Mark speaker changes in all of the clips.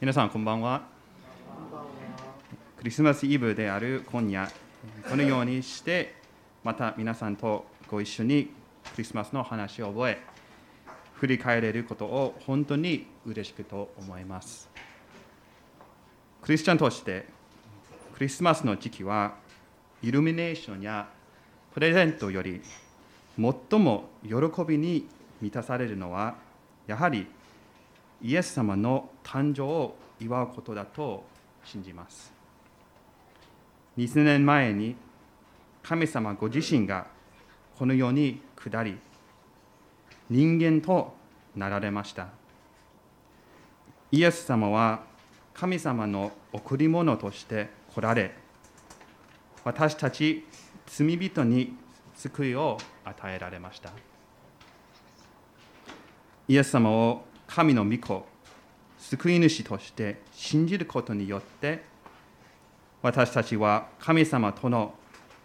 Speaker 1: 皆さんこんばんは。クリスマスイブである今夜このようにしてまた皆さんとご一緒にクリスマスの話を覚え振り返れることを本当に嬉しくと思います。クリスチャンとしてクリスマスの時期はイルミネーションやプレゼントより最も喜びに満たされるのはやはりイエス様の誕生を祝うことだと信じます。2000年前に神様ご自身がこの世に下り人間となられました。イエス様は神様の贈り物として来られ私たち罪人に救いを与えられました。イエス様を神の御子救い主として信じることによって私たちは神様との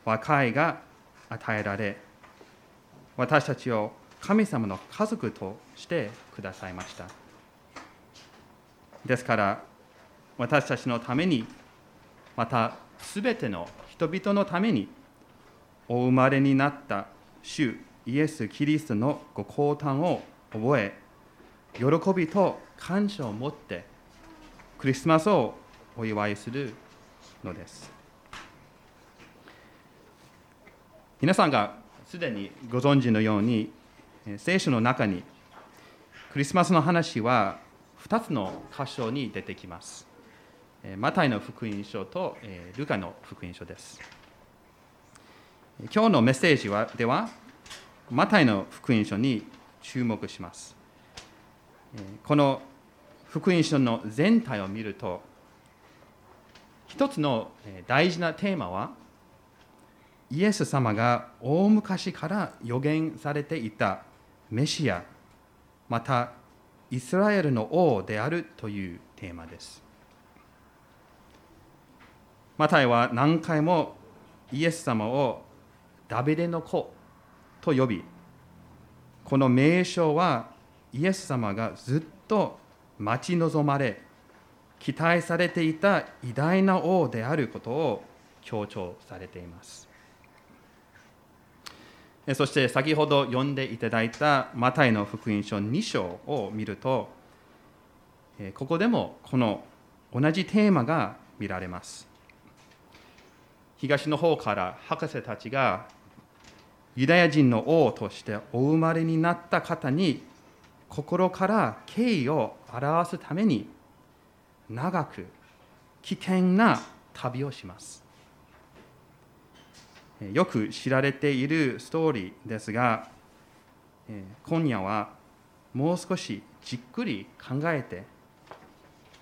Speaker 1: 和解が与えられ私たちを神様の家族としてくださいました。ですから私たちのためにまたすべての人々のためにお生まれになった主イエス・キリストのご降誕を覚え喜びと感謝を持ってクリスマスをお祝いするのです。皆さんがすでにご存知のように聖書の中にクリスマスの話は2つの箇所に出てきます。マタイの福音書とルカの福音書です。今日のメッセージはではマタイの福音書に注目します。この福音書の全体を見ると一つの大事なテーマはイエス様が大昔から予言されていたメシアまたイスラエルの王であるというテーマです。マタイは何回もイエス様をダビデの子と呼びこの名称はイエス様がずっと待ち望まれ期待されていた偉大な王であることを強調されています。そして先ほど読んでいただいたマタイの福音書2章を見るとここでもこの同じテーマが見られます。東の方から博士たちがユダヤ人の王としてお生まれになった方に心から敬意を表すために長く危険な旅をします。よく知られているストーリーですが今夜はもう少しじっくり考えて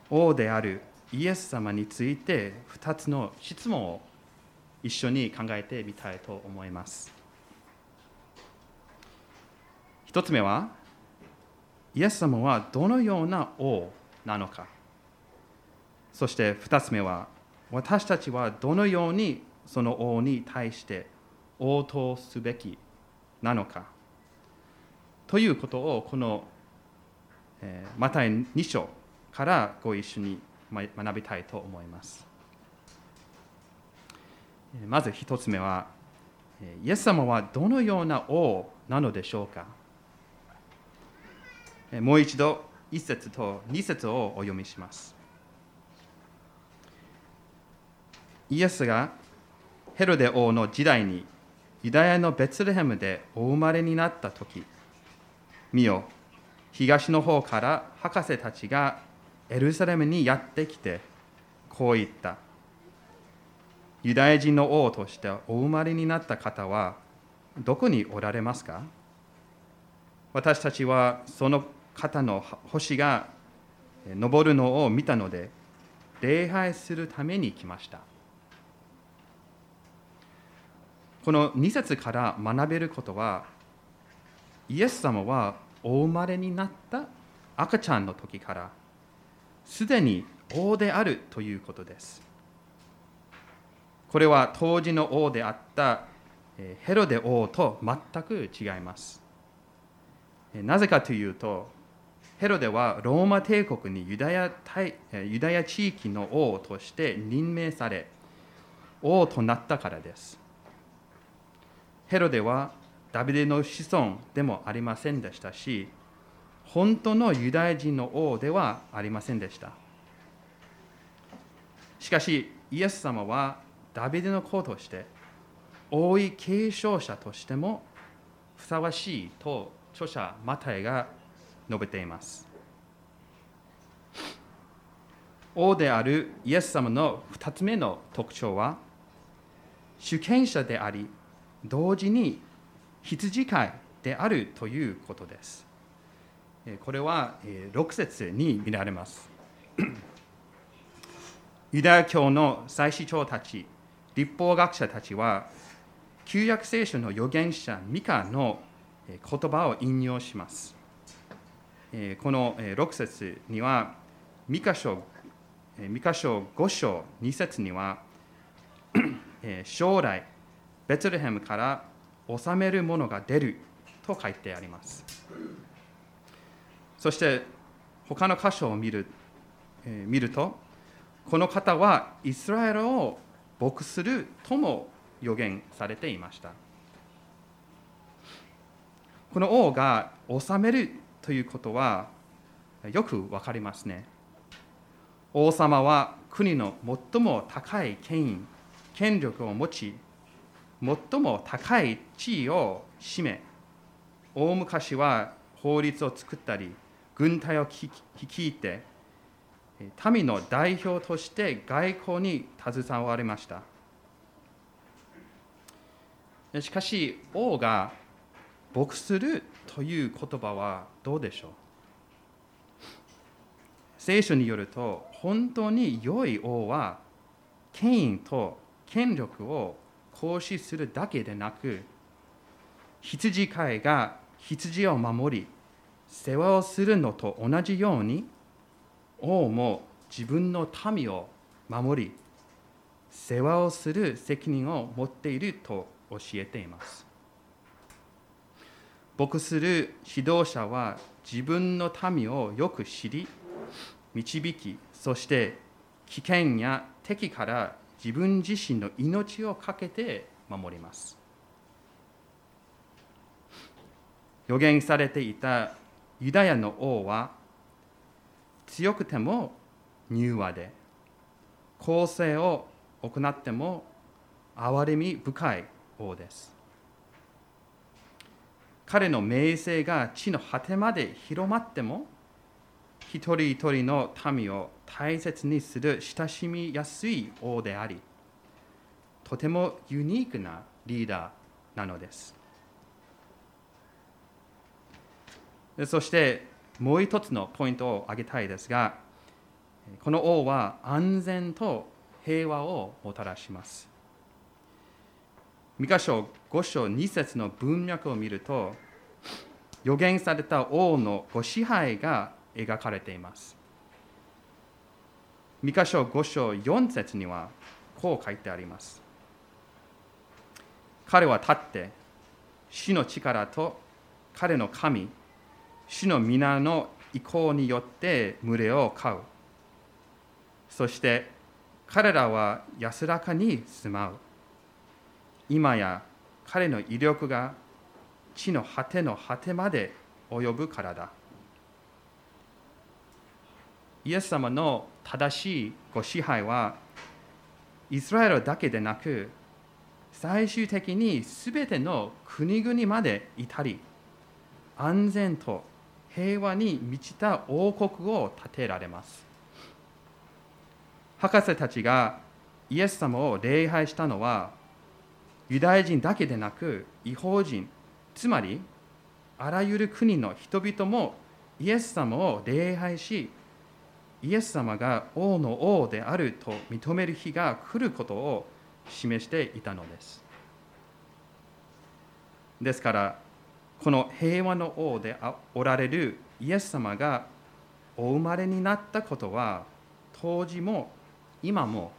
Speaker 1: 王であるイエス様について2つの質問を一緒に考えてみたいと思います。1つ目はイエス様はどのような王なのか。そして2つ目は私たちはどのようにその王に対して応答すべきなのか。ということをこの、えー、マタイ2章からご一緒に学びたいと思います。まず1つ目はイエス様はどのような王なのでしょうか。もう一度1節と2節をお読みします。イエスがヘロデ王の時代にユダヤのベツレヘムでお生まれになった時見よ東の方から博士たちがエルサレムにやってきてこう言ったユダヤ人の王としてお生まれになった方はどこにおられますか？私たちはその方の星が昇るのを見たので礼拝するために来ました。この2節から学べることはイエス様はお生まれになった赤ちゃんの時からすでに王であるということです。これは当時の王であったヘロデ王と全く違います。なぜかというとヘロデはローマ帝国にユダヤユダヤ地域の王として任命され、王となったからです。ヘロデはダビデの子孫でもありませんでしたし、本当のユダヤ人の王ではありませんでした。しかし、イエス様はダビデの子として、王位継承者としてもふさわしいと著者マタイが述べています。王であるイエス様の2つ目の特徴は、主権者であり、同時に羊飼いであるということです。これは6節に見られます。ユダヤ教の祭司長たち、立法学者たちは、旧約聖書の預言者ミカの言葉を引用します。この6節には、ミカ書ミカ書5章2節には、将来、ベツレヘムから治めるものが出ると書いてあります。そして他の箇所を見る,、えー、見ると、この方はイスラエルを牧するとも予言されていました。この王が治めるということはよくわかりますね。王様は国の最も高い権威、権力を持ち、最も高い地位を占め、大昔は法律を作ったり、軍隊を率いて、民の代表として外交に携わりました。しかし、王が牧するという言葉はどうでしょう？聖書によると、本当に良い王は、権威と権力を行使するだけでなく、羊飼いが羊を守り、世話をするのと同じように、王も自分の民を守り、世話をする責任を持っていると教えています。牧する指導者は自分の民をよく知り、導き、そして危険や敵から自分自身の命を懸けて守ります。予言されていたユダヤの王は強くても柔和で公正を行っても憐れみ深い王です。彼の名声が地の果てまで広まっても一人一人の民を大切にする親しみやすい王でありとてもユニークなリーダーなのです。そしてもう一つのポイントを挙げたいですが、この王は安全と平和をもたらします。三箇所5章2節の文脈を見ると、予言された王のご支配が描かれています。三箇所5章4節にはこう書いてあります。彼は立って、死の力と彼の神、主の皆の意向によって群れを飼う。そして彼らは安らかに住まう。今や彼の威力が地の果ての果てまで及ぶからだ。イエス様の正しいご支配はイスラエルだけでなく最終的に全ての国々まで至り安全と平和に満ちた王国を建てられます。博士たちがイエス様を礼拝したのはユダヤ人だけでなく違法人つまりあらゆる国の人々もイエス様を礼拝しイエス様が王の王であると認める日が来ることを示していたのです。ですからこの平和の王でおられるイエス様がお生まれになったことは当時も今も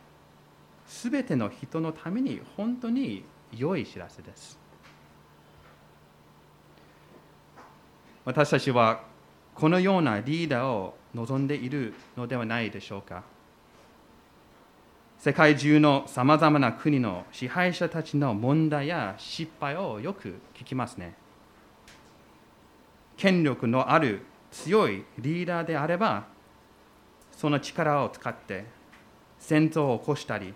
Speaker 1: 全ての人のために本当に良い知らせです。私たちはこのようなリーダーを望んでいるのではないでしょうか世界中のさまざまな国の支配者たちの問題や失敗をよく聞きますね権力のある強いリーダーであればその力を使って戦争を起こしたり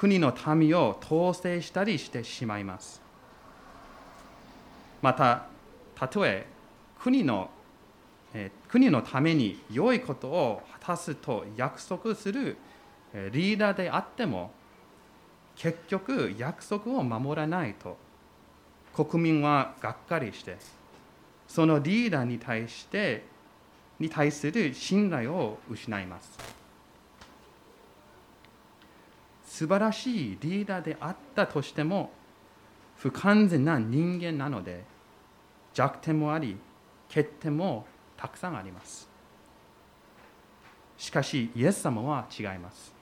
Speaker 1: 国の民を統制したりしてしまいます。またたとえ国のえ国のために良いことを果たすと約束するリーダーであっても結局約束を守らないと国民はがっかりしてそのリーダーに対してに対する信頼を失います。素晴らしいリーダーであったとしても不完全な人間なので弱点もあり欠点もたくさんあります。しかしイエス様は違います。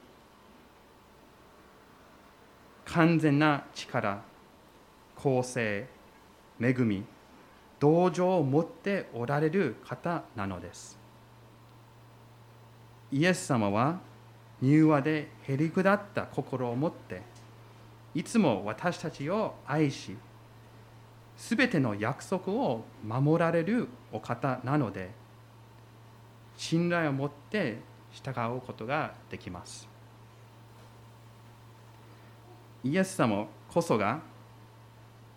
Speaker 1: 完全な力公正恵み同情を持っておられる方なのです。イエス様は柔和でへりくだった心を持っていつも私たちを愛しすべての約束を守られるお方なので信頼を持って従うことができます。イエス様こそが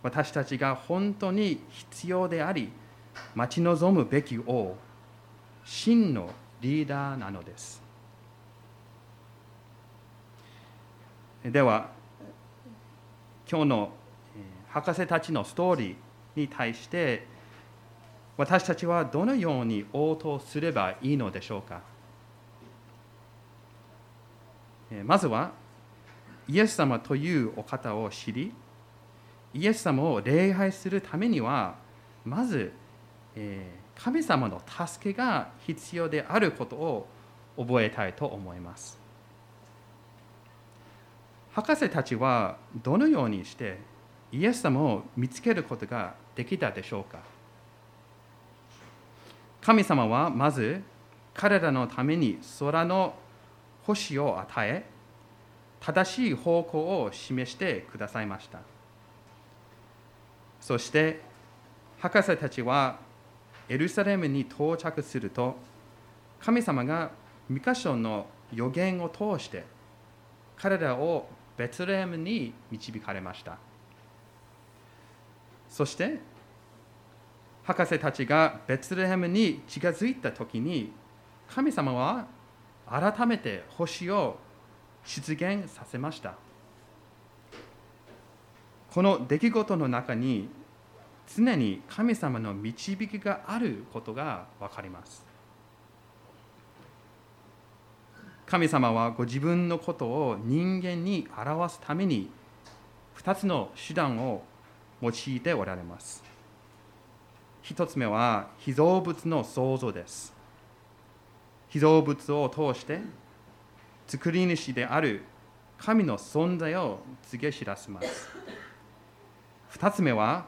Speaker 1: 私たちが本当に必要であり待ち望むべき王真のリーダーなのです。では今日の博士たちのストーリーに対して私たちはどのように応答すればいいのでしょうか？まずはイエス様というお方を知りイエス様を礼拝するためにはまず神様の助けが必要であることを覚えたいと思います。博士たちはどのようにしてイエス様を見つけることができたでしょうか？神様はまず彼らのために空の星を与え正しい方向を示してくださいました。そして博士たちはエルサレムに到着すると神様が三箇所の予言を通して彼らをベツレームに導かれました。そして博士たちがベツレヘムに近づいた時に神様は改めて星を出現させました。この出来事の中に常に神様の導きがあることが分かります。神様はご自分のことを人間に表すために2つの手段を用いておられます。一つ目は被造物の創造です。被造物を通して作り主である神の存在を告げ知らせます。二つ目は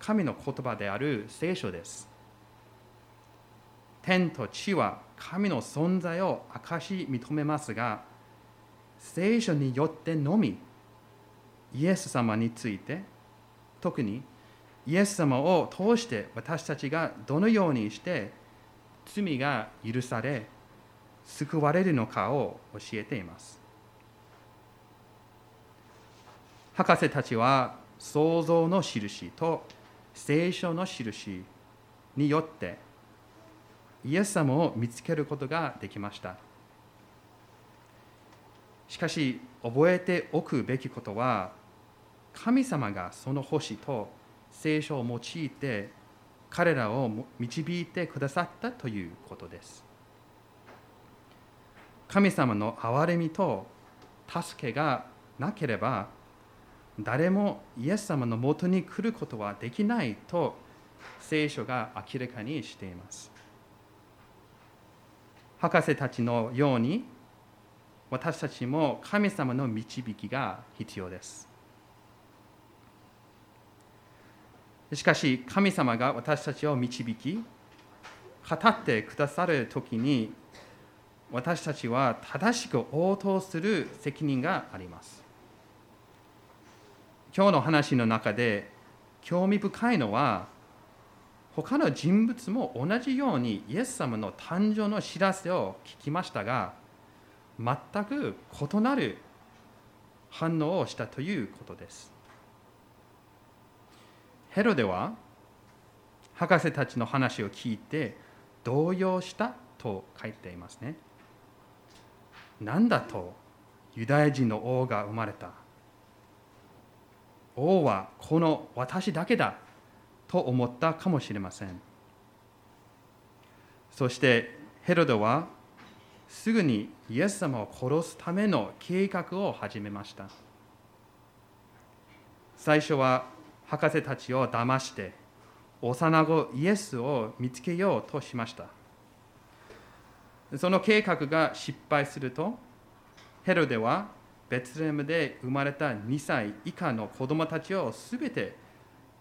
Speaker 1: 神の言葉である聖書です。天と地は神の存在を証し認めますが聖書によってのみイエス様について特にイエス様を通して私たちがどのようにして罪が許され救われるのかを教えています。博士たちは創造の印と聖書の印によってイエス様を見つけることができましたしかし覚えておくべきことは神様がその星と聖書を用いて彼らを導いてくださったということです。神様の憐れみと助けがなければ誰もイエス様のもとに来ることはできないと聖書が明らかにしています。博士たちのように私たちも神様の導きが必要です。しかし神様が私たちを導き語ってくださる時に私たちは正しく応答する責任があります今日の話の中で興味深いのは他の人物も同じようにイエス様の誕生の知らせを聞きましたが全く異なる反応をしたということです。ヘロデは博士たちの話を聞いて動揺したと書いていますね。なんだとユダヤ人の王が生まれた。王はこの私だけだ。と思ったかもしれません。そしてヘロドはすぐにイエス様を殺すための計画を始めました。最初は博士たちを騙して幼子イエスを見つけようとしました。その計画が失敗するとヘロデはベツレムで生まれた2歳以下の子供たちをすべて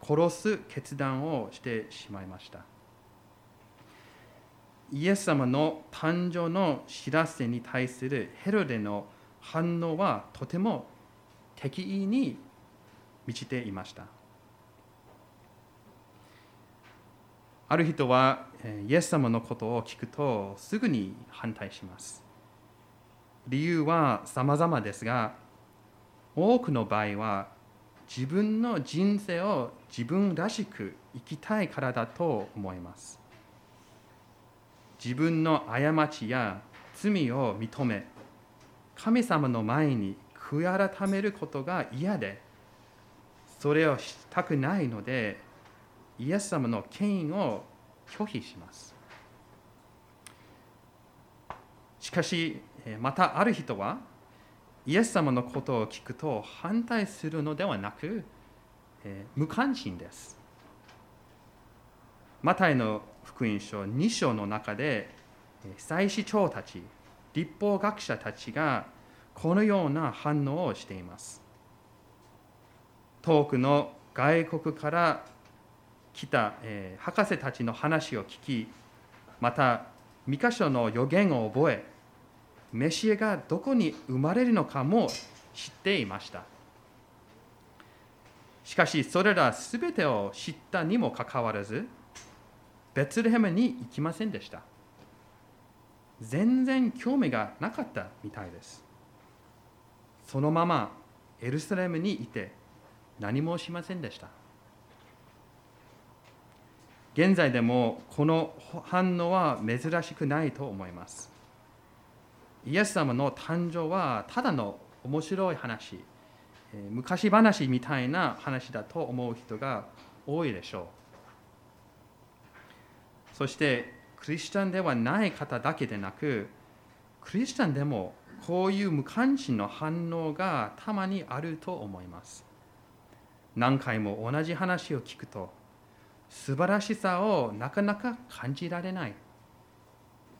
Speaker 1: 殺す決断をしてしまいました。イエス様の誕生の知らせに対するヘロデの反応はとても敵意に満ちていました。ある人はイエス様のことを聞くとすぐに反対します。理由は様々ですが多くの場合は自分の人生を自分らしく生きたいからだと思います。自分の過ちや罪を認め神様の前に悔い改めることが嫌でそれをしたくないのでイエス様の権威を拒否します。しかしまたある人はイエス様のことを聞くと反対するのではなく、え無関心です。マタイの福音書2章の中で祭司長たち、立法学者たちがこのような反応をしています。遠くの外国から来た、え博士たちの話を聞き、また、三箇所の予言を覚え、メシアがどこに生まれるのかも知っていました。しかし、それらすべてを知ったにもかかわらず、ベツレヘムに行きませんでした。全然興味がなかったみたいです。そのままエルサレムにいて何もしませんでした。現在でもこの反応は珍しくないと思います。イエス様の誕生はただの面白い話、昔話みたいな話だと思う人が多いでしょう。そしてクリスチャンではない方だけでなく、クリスチャンでもこういう無関心の反応がたまにあると思います。何回も同じ話を聞くと、素晴らしさをなかなか感じられない。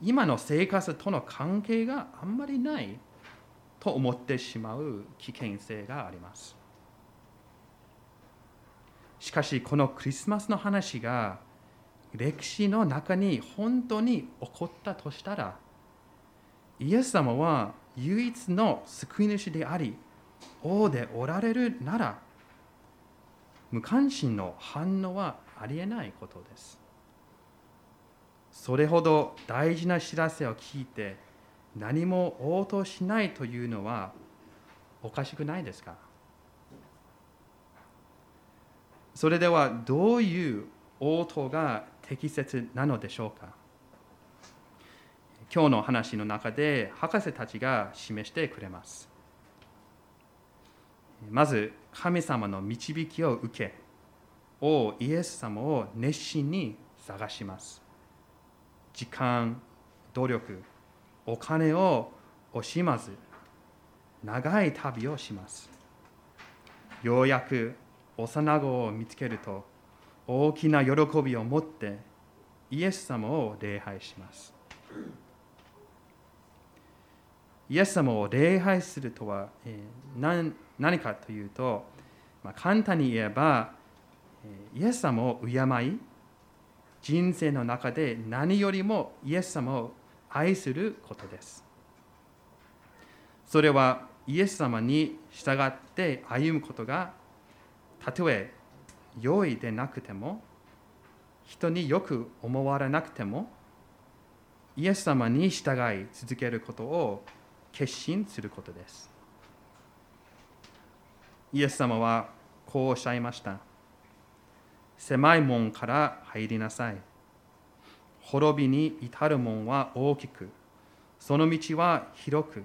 Speaker 1: 今の生活との関係があんまりないと思ってしまう危険性があります。しかしこのクリスマスの話が歴史の中に本当に起こったとしたらイエス様は唯一の救い主であり王でおられるなら無関心の反応はありえないことです。それほど大事な知らせを聞いて何も応答しないというのはおかしくないですか？それではどういう応答が適切なのでしょうか？今日の話の中で博士たちが示してくれます。まず神様の導きを受け王イエス様を熱心に探します。時間、努力、お金を惜しまず、長い旅をします。ようやく幼子を見つけると、大きな喜びを持ってイエス様を礼拝します。イエス様を礼拝するとは、えー、何かというと、まあ、簡単に言えば、イエス様を敬い、人生の中で何よりもイエス様を愛することです。それはイエス様に従って歩むことがたとえ良いでなくても人によく思われなくてもイエス様に従い続けることを決心することです。イエス様はこうおっしゃいました。狭い門から入りなさい。滅びに至る門は大きく、その道は広く、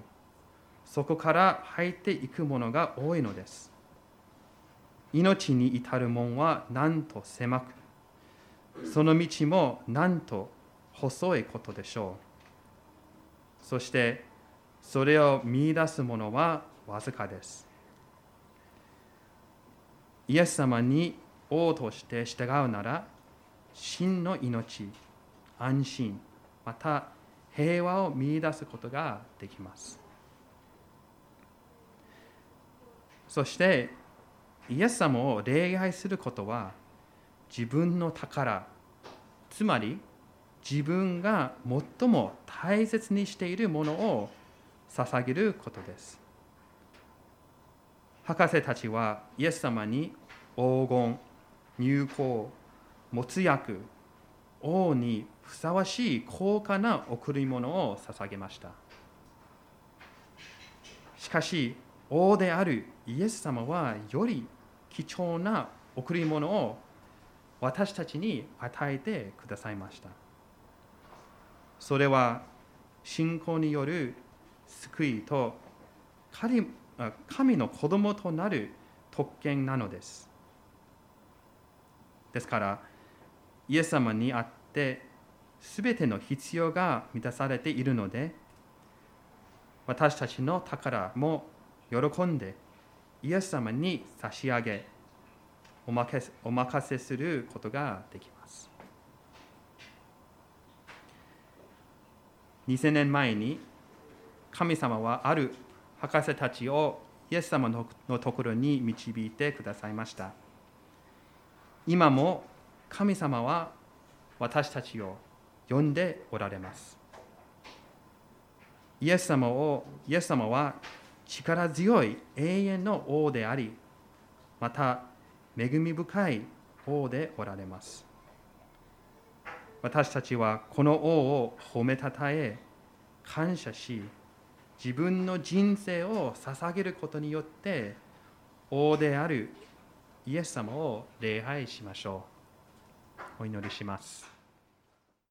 Speaker 1: そこから入っていくものが多いのです。命に至る門はなんと狭く、その道もなんと細いことでしょう。そして、それを見出すものはわずかです。イエス様に王として従うなら、真の命、安心、また平和を見出すことができます。そして、イエス様を礼拝することは、自分の宝、つまり自分が最も大切にしているものを捧げることです。博士たちはイエス様に黄金、入香、没薬、王にふさわしい高価な贈り物を捧げました。しかし、王であるイエス様はより貴重な贈り物を私たちに与えてくださいました。それは信仰による救いと神の子供となる特権なのです。ですから、イエス様にあって全ての必要が満たされているので、私たちの宝も喜んでイエス様に差し上げ、お任せすることができます。2000年前に神様はある博士たちをイエス様のところに導いてくださいました。今も神様は私たちを呼んでおられます。イエス様をイエス様は力強い永遠の王であり、また恵み深い王でおられます。私たちはこの王を褒めたたえ、感謝し、自分の人生を捧げることによって、王であるイエス様を礼拝しましょう。お祈りします。